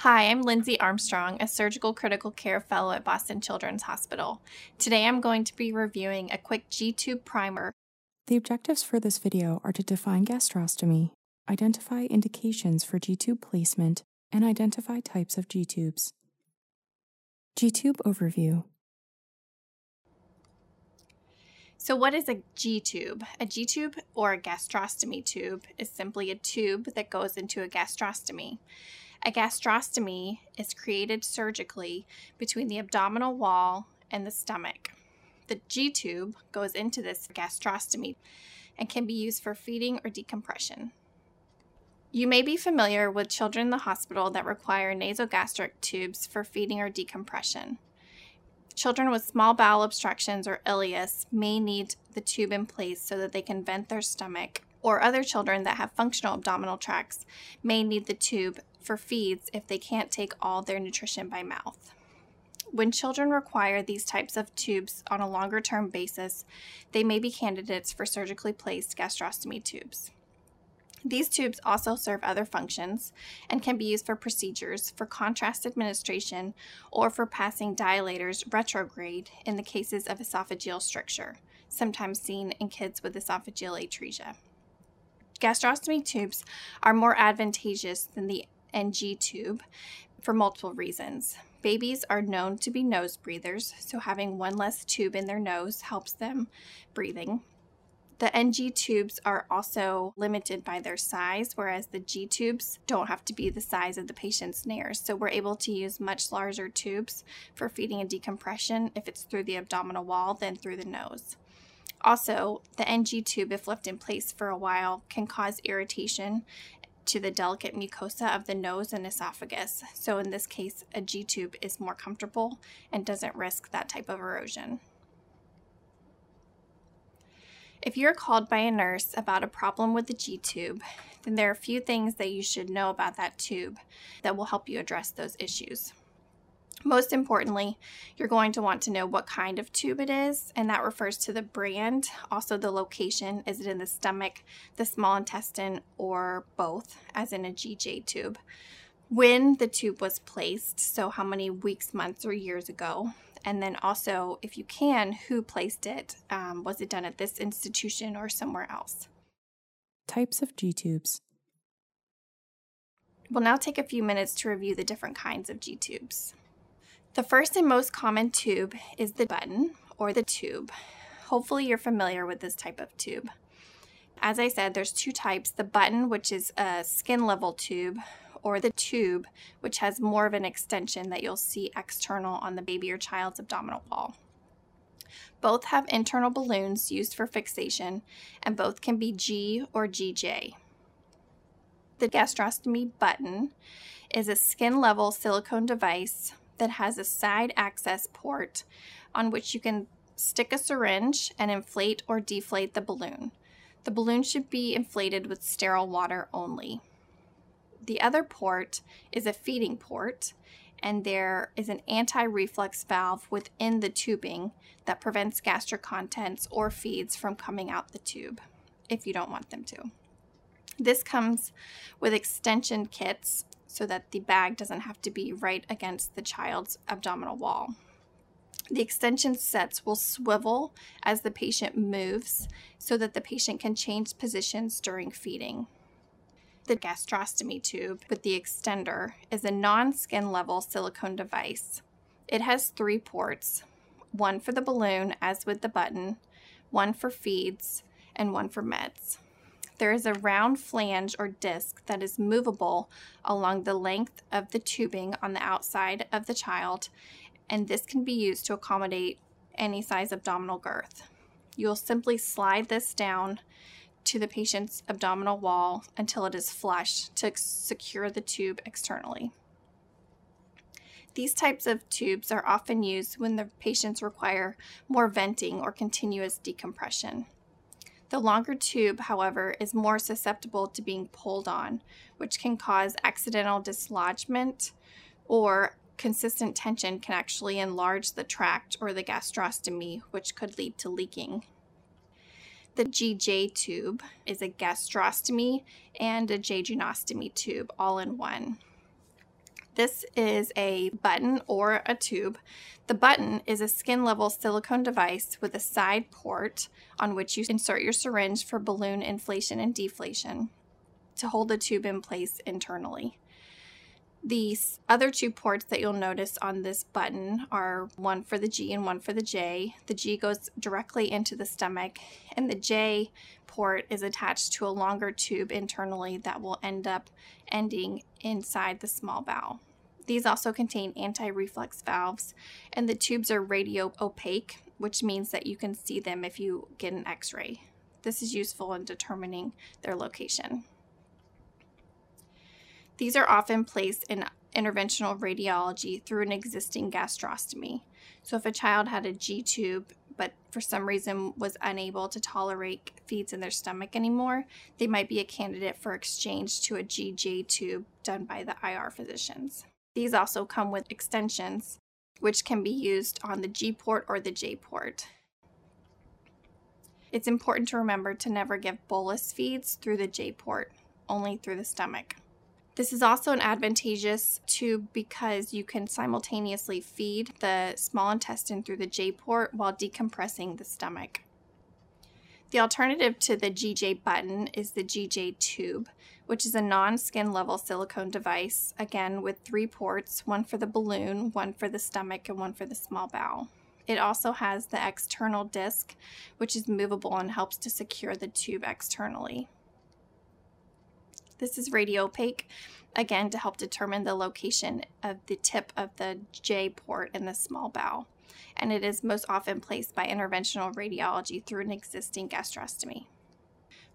Hi, I'm Lindsay Armstrong, a surgical critical care fellow at Boston Children's Hospital. Today I'm going to be reviewing a quick G-tube primer. The objectives for this video are to define gastrostomy, identify indications for G-tube placement, and identify types of G-tubes. G-tube overview. So, what is a G tube? A G tube or a gastrostomy tube is simply a tube that goes into a gastrostomy. A gastrostomy is created surgically between the abdominal wall and the stomach. The G tube goes into this gastrostomy and can be used for feeding or decompression. You may be familiar with children in the hospital that require nasogastric tubes for feeding or decompression. Children with small bowel obstructions or ileus may need the tube in place so that they can vent their stomach, or other children that have functional abdominal tracts may need the tube for feeds if they can't take all their nutrition by mouth. When children require these types of tubes on a longer term basis, they may be candidates for surgically placed gastrostomy tubes. These tubes also serve other functions and can be used for procedures for contrast administration or for passing dilators retrograde in the cases of esophageal stricture, sometimes seen in kids with esophageal atresia. Gastrostomy tubes are more advantageous than the NG tube for multiple reasons. Babies are known to be nose breathers, so having one less tube in their nose helps them breathing. The NG tubes are also limited by their size, whereas the G tubes don't have to be the size of the patient's nares. So we're able to use much larger tubes for feeding and decompression if it's through the abdominal wall than through the nose. Also, the NG tube, if left in place for a while, can cause irritation to the delicate mucosa of the nose and esophagus. So, in this case, a G tube is more comfortable and doesn't risk that type of erosion. If you're called by a nurse about a problem with the G tube, then there are a few things that you should know about that tube that will help you address those issues. Most importantly, you're going to want to know what kind of tube it is, and that refers to the brand, also the location. Is it in the stomach, the small intestine, or both, as in a GJ tube? When the tube was placed, so how many weeks, months, or years ago, and then also, if you can, who placed it? Um, was it done at this institution or somewhere else? Types of G tubes. We'll now take a few minutes to review the different kinds of G tubes. The first and most common tube is the button or the tube. Hopefully, you're familiar with this type of tube. As I said, there's two types the button, which is a skin level tube, or the tube, which has more of an extension that you'll see external on the baby or child's abdominal wall. Both have internal balloons used for fixation, and both can be G or GJ. The gastrostomy button is a skin level silicone device that has a side access port on which you can stick a syringe and inflate or deflate the balloon. The balloon should be inflated with sterile water only. The other port is a feeding port, and there is an anti reflux valve within the tubing that prevents gastric contents or feeds from coming out the tube if you don't want them to. This comes with extension kits so that the bag doesn't have to be right against the child's abdominal wall. The extension sets will swivel as the patient moves so that the patient can change positions during feeding. The gastrostomy tube with the extender is a non skin level silicone device. It has three ports one for the balloon, as with the button, one for feeds, and one for meds. There is a round flange or disc that is movable along the length of the tubing on the outside of the child, and this can be used to accommodate any size abdominal girth. You'll simply slide this down to the patient's abdominal wall until it is flush to secure the tube externally. These types of tubes are often used when the patients require more venting or continuous decompression. The longer tube, however, is more susceptible to being pulled on, which can cause accidental dislodgement or consistent tension can actually enlarge the tract or the gastrostomy, which could lead to leaking. The GJ tube is a gastrostomy and a jejunostomy tube all in one. This is a button or a tube. The button is a skin level silicone device with a side port on which you insert your syringe for balloon inflation and deflation to hold the tube in place internally. These other two ports that you'll notice on this button are one for the G and one for the J. The G goes directly into the stomach, and the J port is attached to a longer tube internally that will end up ending inside the small bowel. These also contain anti reflux valves, and the tubes are radio opaque, which means that you can see them if you get an x ray. This is useful in determining their location. These are often placed in interventional radiology through an existing gastrostomy. So, if a child had a G tube but for some reason was unable to tolerate feeds in their stomach anymore, they might be a candidate for exchange to a GJ tube done by the IR physicians. These also come with extensions, which can be used on the G port or the J port. It's important to remember to never give bolus feeds through the J port, only through the stomach. This is also an advantageous tube because you can simultaneously feed the small intestine through the J port while decompressing the stomach. The alternative to the GJ button is the GJ tube, which is a non skin level silicone device, again with three ports one for the balloon, one for the stomach, and one for the small bowel. It also has the external disc, which is movable and helps to secure the tube externally. This is radio opaque, again, to help determine the location of the tip of the J port in the small bowel. And it is most often placed by interventional radiology through an existing gastrostomy.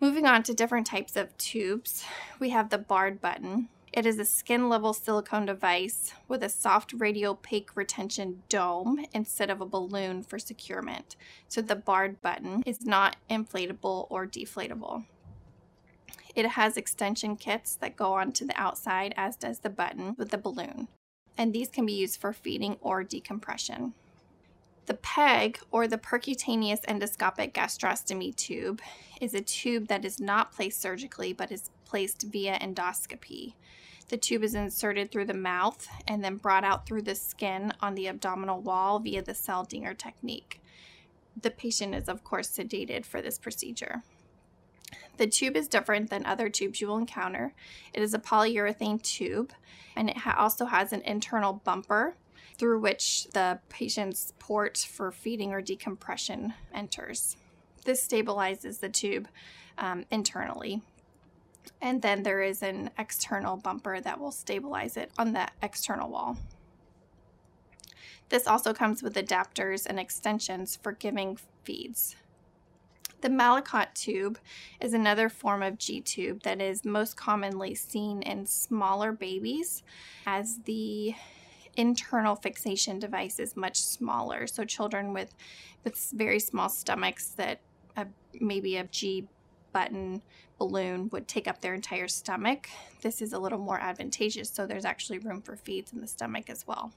Moving on to different types of tubes, we have the BARD button. It is a skin level silicone device with a soft radiopaque retention dome instead of a balloon for securement. So the BARD button is not inflatable or deflatable. It has extension kits that go onto the outside, as does the button with the balloon. And these can be used for feeding or decompression. The PEG, or the percutaneous endoscopic gastrostomy tube, is a tube that is not placed surgically but is placed via endoscopy. The tube is inserted through the mouth and then brought out through the skin on the abdominal wall via the Seldinger technique. The patient is, of course, sedated for this procedure. The tube is different than other tubes you will encounter. It is a polyurethane tube and it ha- also has an internal bumper through which the patient's port for feeding or decompression enters. This stabilizes the tube um, internally. And then there is an external bumper that will stabilize it on the external wall. This also comes with adapters and extensions for giving feeds. The Malecot tube is another form of G tube that is most commonly seen in smaller babies as the internal fixation device is much smaller. So children with with very small stomachs that a, maybe a G button balloon would take up their entire stomach. This is a little more advantageous, so there's actually room for feeds in the stomach as well.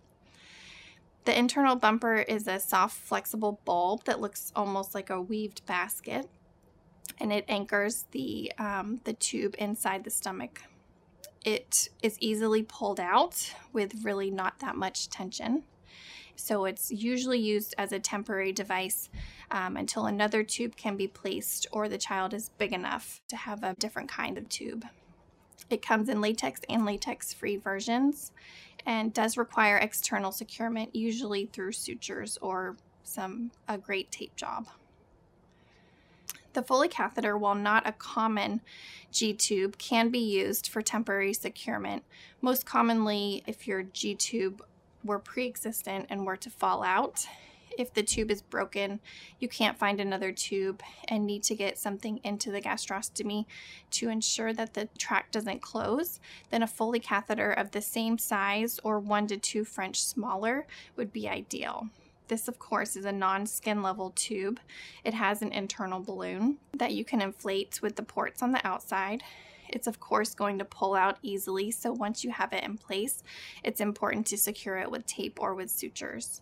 The internal bumper is a soft, flexible bulb that looks almost like a weaved basket, and it anchors the, um, the tube inside the stomach. It is easily pulled out with really not that much tension. So it's usually used as a temporary device um, until another tube can be placed or the child is big enough to have a different kind of tube. It comes in latex and latex free versions and does require external securement, usually through sutures or some a great tape job. The Foley catheter, while not a common G tube, can be used for temporary securement. Most commonly, if your G tube were pre existent and were to fall out, if the tube is broken, you can't find another tube, and need to get something into the gastrostomy to ensure that the tract doesn't close, then a Foley catheter of the same size or one to two French smaller would be ideal. This, of course, is a non skin level tube. It has an internal balloon that you can inflate with the ports on the outside. It's, of course, going to pull out easily, so once you have it in place, it's important to secure it with tape or with sutures.